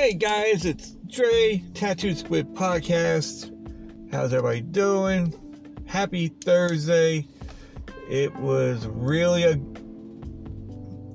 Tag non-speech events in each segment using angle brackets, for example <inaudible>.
Hey guys, it's Dre, Tattoo Squid Podcast. How's everybody doing? Happy Thursday. It was really a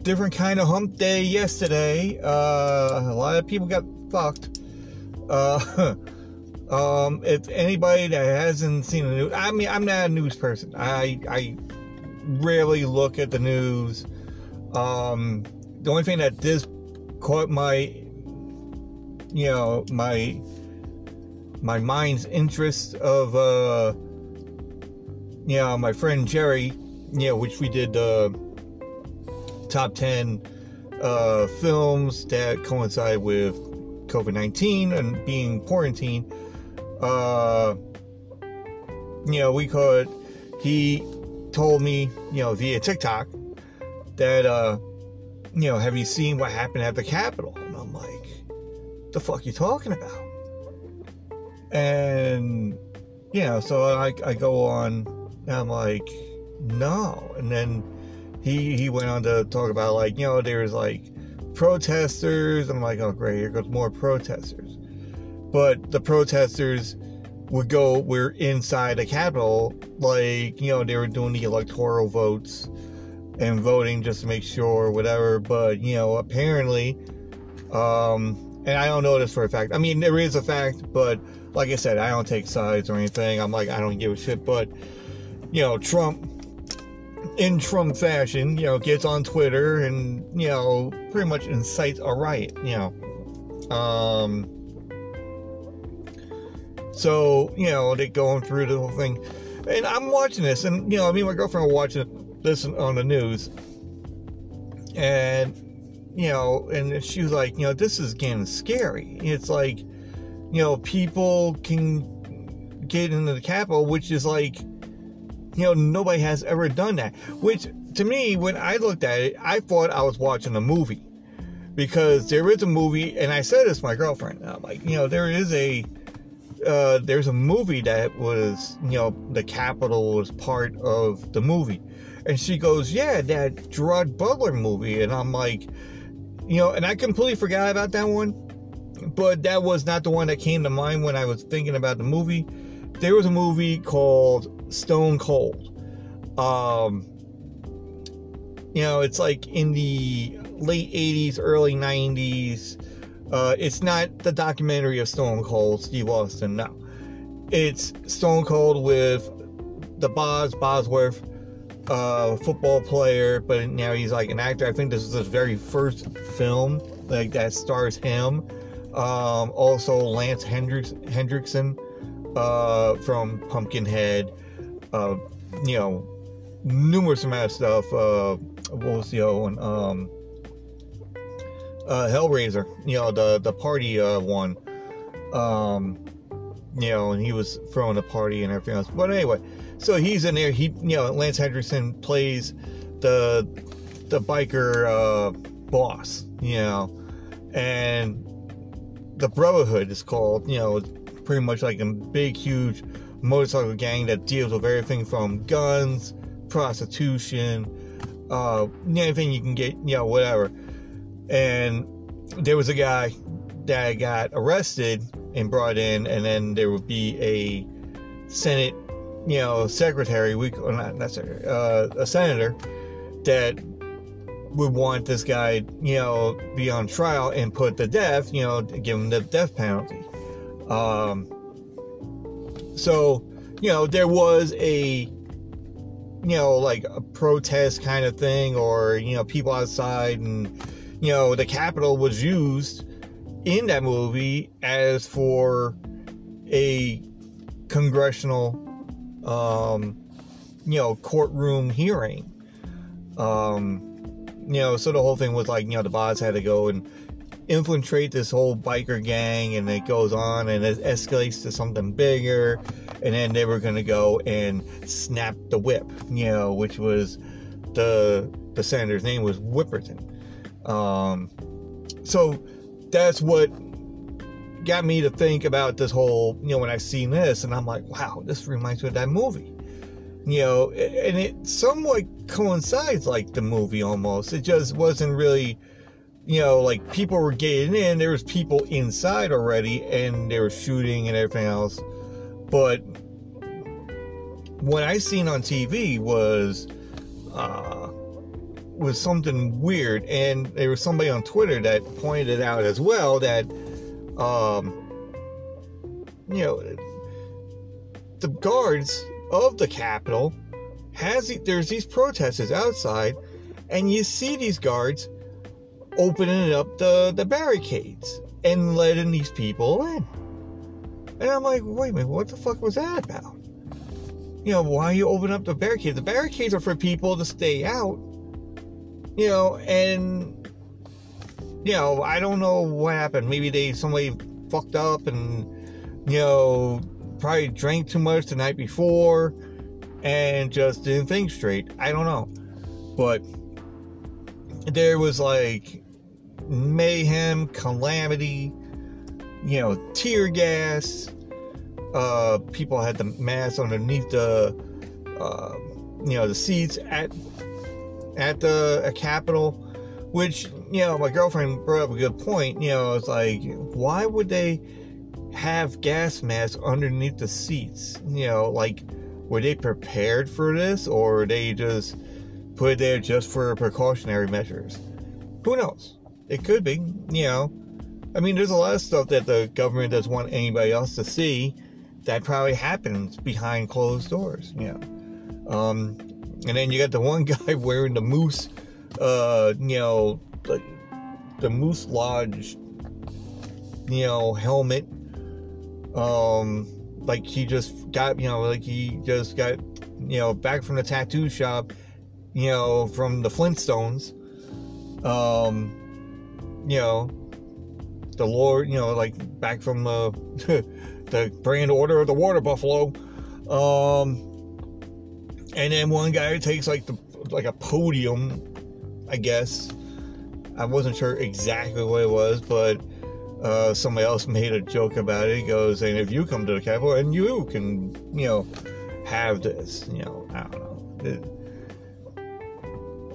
different kind of hump day yesterday. Uh, a lot of people got fucked. Uh, <laughs> um, if anybody that hasn't seen the news, I mean, I'm not a news person. I, I rarely look at the news. Um, the only thing that this caught my you know my my mind's interest of uh you know my friend Jerry you know which we did uh top 10 uh films that coincide with COVID-19 and being quarantined uh you know we could he told me you know via TikTok that uh you know have you seen what happened at the Capitol the fuck you talking about? And, you know, so I, I go on, and I'm like, no. And then he, he went on to talk about, like, you know, there's like protesters. I'm like, oh, great, here goes more protesters. But the protesters would go, we're inside the Capitol, like, you know, they were doing the electoral votes and voting just to make sure, whatever. But, you know, apparently, um, and I don't know this for a fact. I mean, there is a fact, but like I said, I don't take sides or anything. I'm like, I don't give a shit. But, you know, Trump, in Trump fashion, you know, gets on Twitter and, you know, pretty much incites a riot, you know. Um, so, you know, they're going through the whole thing. And I'm watching this, and, you know, I mean, my girlfriend was watching this on the news. And you know, and she was like, you know, this is getting scary. It's like, you know, people can get into the Capitol, which is like, you know, nobody has ever done that. Which, to me, when I looked at it, I thought I was watching a movie. Because there is a movie, and I said this to my girlfriend. I'm like, you know, there is a, uh, there's a movie that was, you know, the Capitol was part of the movie. And she goes, yeah, that Gerard Butler movie. And I'm like, you know, and I completely forgot about that one, but that was not the one that came to mind when I was thinking about the movie. There was a movie called Stone Cold. Um, you know, it's like in the late 80s, early 90s. Uh, it's not the documentary of Stone Cold, Steve Austin, no. It's Stone Cold with the Boz Bosworth uh, football player, but now he's like an actor. I think this is his very first film like that stars him. Um, also, Lance Hendricks, Hendrickson uh, from Pumpkinhead. Uh, you know, numerous amount of stuff. Uh, what was the other one? Um, uh, Hellraiser. You know, the the party uh, one. Um, you know, and he was throwing a party and everything else. But anyway, so he's in there. He, you know, Lance Henriksen plays the the biker uh, boss, you know, and the Brotherhood is called, you know, pretty much like a big, huge motorcycle gang that deals with everything from guns, prostitution, uh, anything you can get, you know, whatever. And there was a guy that got arrested and brought in, and then there would be a Senate, you know, secretary, we or not, secretary, uh, a senator that would want this guy, you know, be on trial and put to death, you know, give him the death penalty. Um, so, you know, there was a, you know, like a protest kind of thing, or, you know, people outside, and, you know, the Capitol was used in that movie as for a congressional, um, you know, courtroom hearing. Um, you know, so the whole thing was like, you know, the boss had to go and infiltrate this whole biker gang, and it goes on and it escalates to something bigger, and then they were to go and snap the whip, you know, which was the the senator's name was Whipperton. Um, so that's what got me to think about this whole, you know, when I seen this, and I'm like, wow, this reminds me of that movie. You know, and it somewhat coincides like the movie almost. It just wasn't really you know, like people were getting in, there was people inside already, and they were shooting and everything else. But what I seen on TV was uh, was something weird, and there was somebody on Twitter that pointed it out as well that um, you know the guards of the Capitol has there's these protesters outside, and you see these guards opening up the, the barricades and letting these people in. And I'm like, wait a minute, what the fuck was that about? You know, why you open up the barricades? The barricades are for people to stay out. You know, and you know, I don't know what happened. Maybe they somebody fucked up and you know probably drank too much the night before and just didn't think straight. I don't know. But there was like mayhem, calamity, you know, tear gas. Uh, people had the mass underneath the, uh, you know, the seats at at the at Capitol, which you know, my girlfriend brought up a good point. You know, it's like, why would they have gas masks underneath the seats? You know, like, were they prepared for this, or they just put it there just for precautionary measures? Who knows? It could be, you know. I mean, there's a lot of stuff that the government doesn't want anybody else to see that probably happens behind closed doors, you know. Um, and then you got the one <laughs> guy wearing the moose, uh, you know, the, the Moose Lodge, you know, helmet. Um, like he just got, you know, like he just got, you know, back from the tattoo shop, you know, from the Flintstones. Um, you know, the Lord, you know, like back from the <laughs> the brand order of the water buffalo. Um, and then one guy takes like the like a podium, I guess. I wasn't sure exactly what it was, but uh, somebody else made a joke about it. He goes, and if you come to the Capitol and you can, you know, have this, you know, I don't know. It,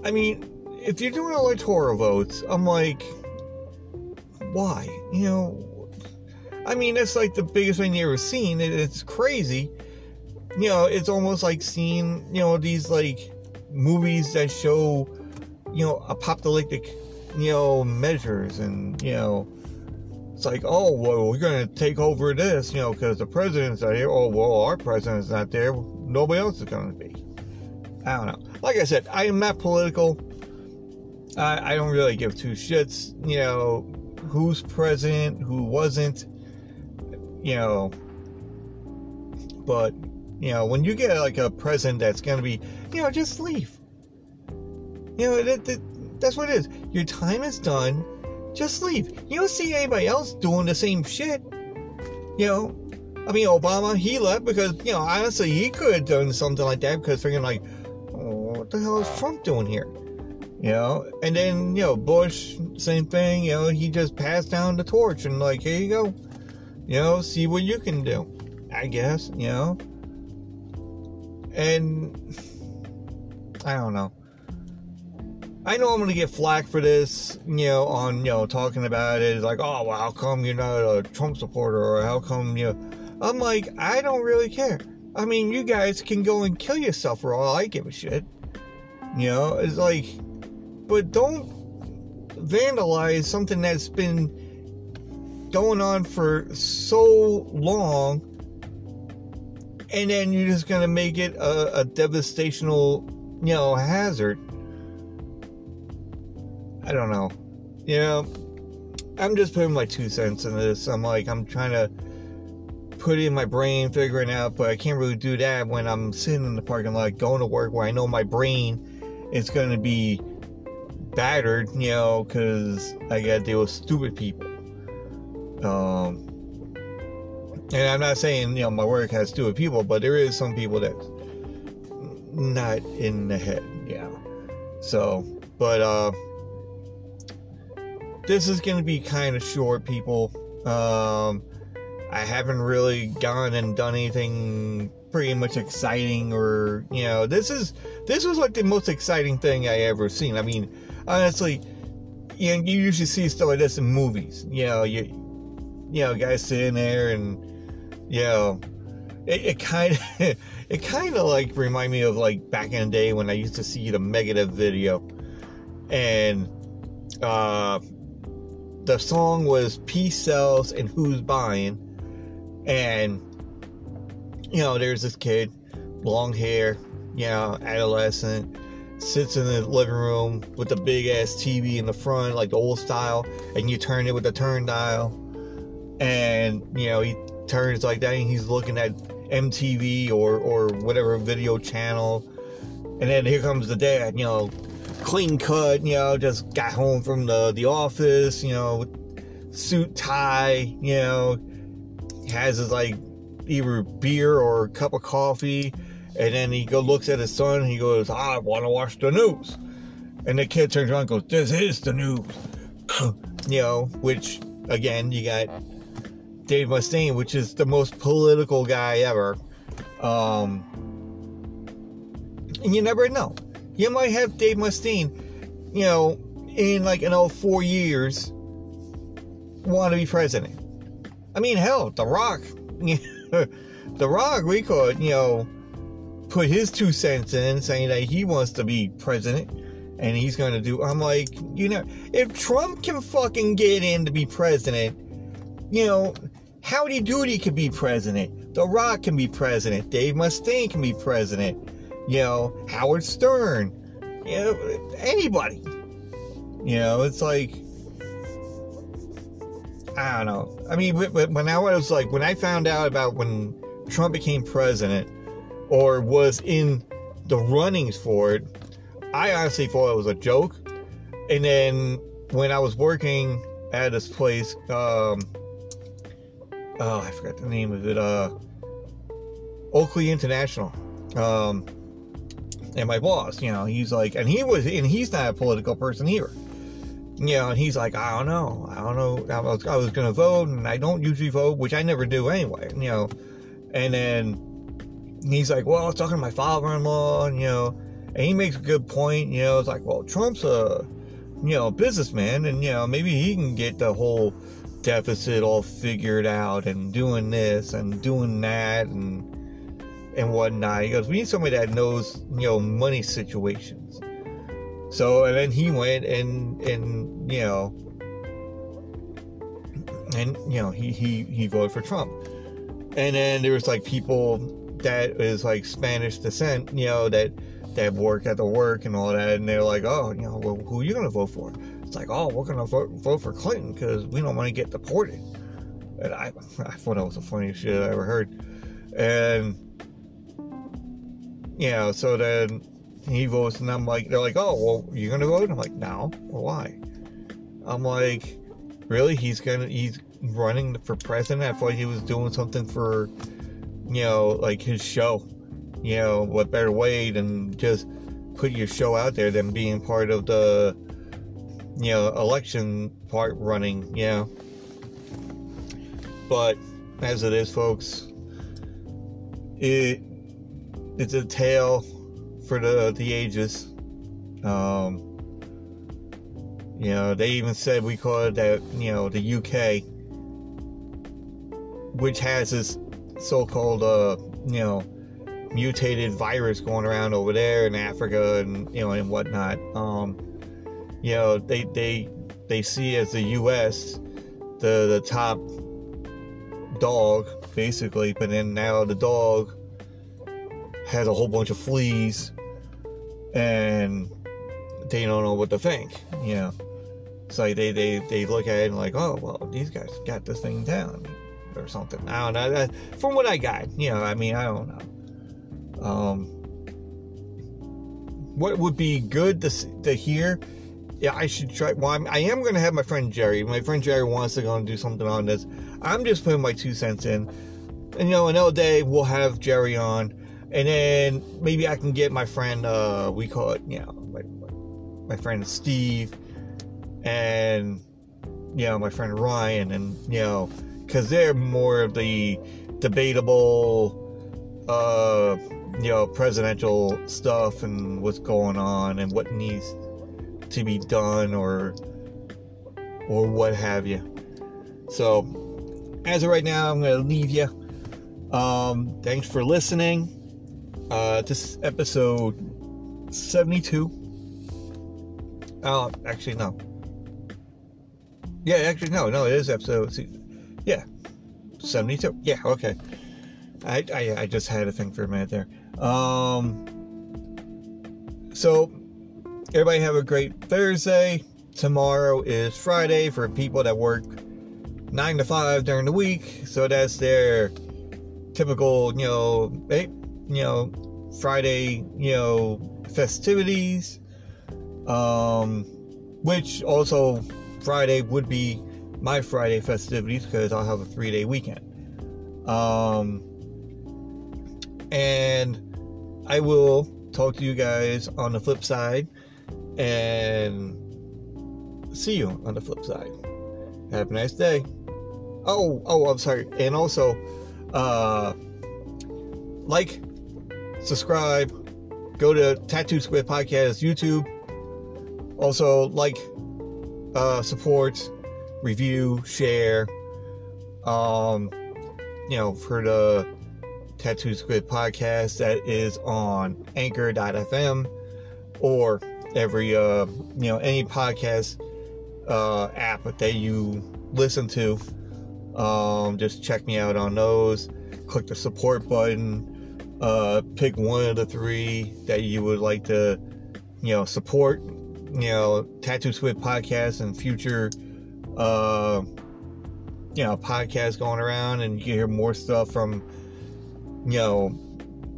I mean, if you're doing electoral votes, I'm like, why? You know, I mean, that's like the biggest thing you ever seen. It, it's crazy. You know, it's almost like seeing, you know, these like movies that show, you know, apocalyptic, you know, measures and, you know, it's like, oh, well, we're going to take over this, you know, because the president's not here. Oh, well, our president's not there. Nobody else is going to be. I don't know. Like I said, I am not political. I, I don't really give two shits, you know, who's president, who wasn't, you know. But, you know, when you get like a present that's going to be, you know, just leave. You know, that, that, that's what it is. Your time is done. Just leave. You don't see anybody else doing the same shit. You know, I mean, Obama, he left because, you know, honestly, he could have done something like that because thinking, like, oh, what the hell is Trump doing here? you know and then you know bush same thing you know he just passed down the torch and like here you go you know see what you can do i guess you know and i don't know. I know i'm gonna get flack for this you know on you know talking about it like oh well how come you're not a trump supporter? Or how come you know? I'm like i don't really care. I mean you guys can go and kill yourself for all i give a shit. You know it's like but don't vandalize something that's been going on for so long and then you're just gonna make it a, a devastational you know hazard. I don't know. You know i'm just putting my two cents in this. I'm like i'm trying to put in my brain figuring out but i can't really do that when i'm sitting in the parking lot going to work where i know my brain is going to be battered, you know, because I got to deal with stupid people. Um, and I'm not saying, you know, my work has stupid people, but there is some people that's not in the head, yeah. So, but, uh, this is going to be kind of short, people. Um, I haven't really gone and done anything pretty much exciting or you know this is this was like the most exciting thing i ever seen i mean honestly, you, know, you usually see stuff like this in movies. You know, you you know, guys sitting there and you know, it kind of <laughs> it kind of like remind me of like back in the day when I used to see the Megadeth video, and uh, the song was "Peace Sells" and "Who's Buying," and you know, there's this kid, long hair, you know, adolescent, sits in the living room with the big ass TV in the front, like the old style, and you turn it with the turn dial, and you know he turns like that, and he's looking at MTV or or whatever video channel, and then here comes the dad, you know, clean cut, you know, just got home from the the office, you know, suit tie, you know, has his like either beer or cup of coffee, and then he go looks at his son he goes, I want to watch the news. And the kid turns around and goes, This is the news. <clears throat> you know, which again, you got Dave Mustaine, which is the most political guy ever. Um, and you never know. You might have Dave Mustaine, you know, in like, you know, four years, want to be president. I mean, hell, The Rock, <laughs> The Rock, we could, you know, put his two cents in saying that he wants to be president and he's going to do. I'm like, you know, if Trump can fucking get in to be president, you know, Howdy Doody can be president. The Rock can be president. Dave Mustaine can be president. You know, Howard Stern. You know, anybody. You know, it's like, I don't know. I mean, when I was like, when I found out about when Trump became president or was in the runnings for it, I honestly thought it was a joke. And then when I was working at this place, um, oh, I forgot the name of it, uh, Oakley International. Um, and my boss, you know, he's like, and he was, and he's not a political person either you know, and he's like, I don't know, I don't know, I was, I was gonna vote, and I don't usually vote, which I never do anyway, you know, and then he's like, well, I was talking to my father-in-law, and you know, and he makes a good point, you know, it's like, well, Trump's a, you know, businessman, and you know, maybe he can get the whole deficit all figured out, and doing this and doing that, and and whatnot. He goes, we need somebody that knows, you know, money situations so and then he went and and you know and you know he he he voted for Trump. And then there was like people that is like Spanish descent, you know, that that work at the work and all that, and they're like, oh, you know, well, who are you gonna vote for? It's like, oh, we're gonna vote, vote for Clinton because we don't want to get deported. And I, <laughs> I thought that was the funniest shit I ever heard. And you know, so then he votes, and I'm like, they're like, oh, well, you're gonna vote? I'm like, no. Well, why? I'm like, really? He's gonna, he's running for president. I thought he was doing something for, you know, like his show. You know, what better way than just put your show out there than being part of the, you know, election part running, you know. But as it is, folks, it it's a tale for the the ages. Um, you know, they even said we call it that. You know, the UK, which has this so-called uh, you know mutated virus going around over there in Africa and you know and whatnot. Um, you know, they they they see as the U.S. the the top dog basically, but then now the dog has a whole bunch of fleas and they don't know what to think, you know. It's like they, they, they look at it and like, oh, well, these guys got this thing down or something. I don't know. From what I got, you know, I mean, I don't know. Um, what would be good to, to hear? Yeah, I should try. Well, I'm, I am going to have my friend Jerry. My friend Jerry wants to go and do something on this. I'm just putting my two cents in. And, you know, another day we'll have Jerry on and then maybe I can get my friend, uh, we call it, you know, my, my friend Steve, and you know, my friend Ryan, and you know, because they're more of the debatable, uh, you know, presidential stuff and what's going on and what needs to be done, or or what have you. So, as of right now, I'm going to leave you. Um, thanks for listening. Uh, this episode 72. Oh, actually, no. Yeah, actually, no, no, it is episode. Yeah, 72. Yeah, okay. I, I, I just had a thing for a minute there. Um, so, everybody have a great Thursday. Tomorrow is Friday for people that work 9 to 5 during the week. So, that's their typical, you know, hey, you know, Friday, you know, festivities. Um, which also Friday would be my Friday festivities because I'll have a three day weekend. Um, and I will talk to you guys on the flip side and see you on the flip side. Have a nice day. Oh, oh, I'm sorry. And also, uh, like, subscribe, go to Tattoo Squid Podcast YouTube. Also, like, uh, support, review, share. Um, you know, for the Tattoo Squid podcast that is on anchor.fm or every, uh, you know, any podcast uh, app that you listen to. Um, just check me out on those. Click the support button. Uh, pick one of the three that you would like to, you know, support. You know, Tattoo Squid podcast and future, uh, you know, podcasts going around, and you can hear more stuff from, you know,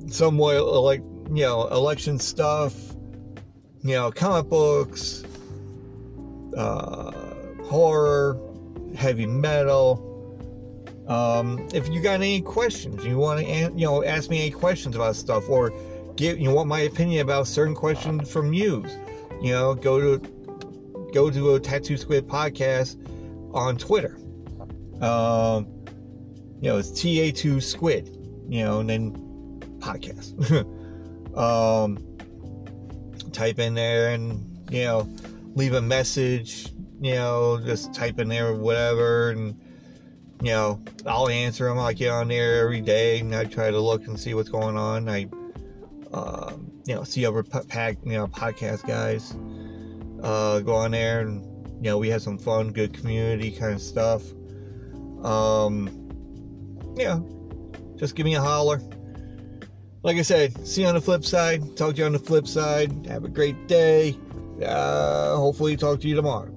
somewhat like you know election stuff, you know, comic books, uh, horror, heavy metal. Um, if you got any questions, you want to, you know, ask me any questions about stuff, or give you want my opinion about certain questions from you, you know, go to go to a Tattoo Squid podcast on Twitter. Um, you know, it's TA2 Squid, you know, and then podcast. <laughs> um, type in there and you know, leave a message. You know, just type in there whatever and you know, I'll answer them. I get on there every day and I try to look and see what's going on. I, um, you know, see other pack, you know, podcast guys, uh, go on there and, you know, we have some fun, good community kind of stuff. Um, yeah, just give me a holler. Like I said, see you on the flip side. Talk to you on the flip side. Have a great day. Uh, hopefully, talk to you tomorrow.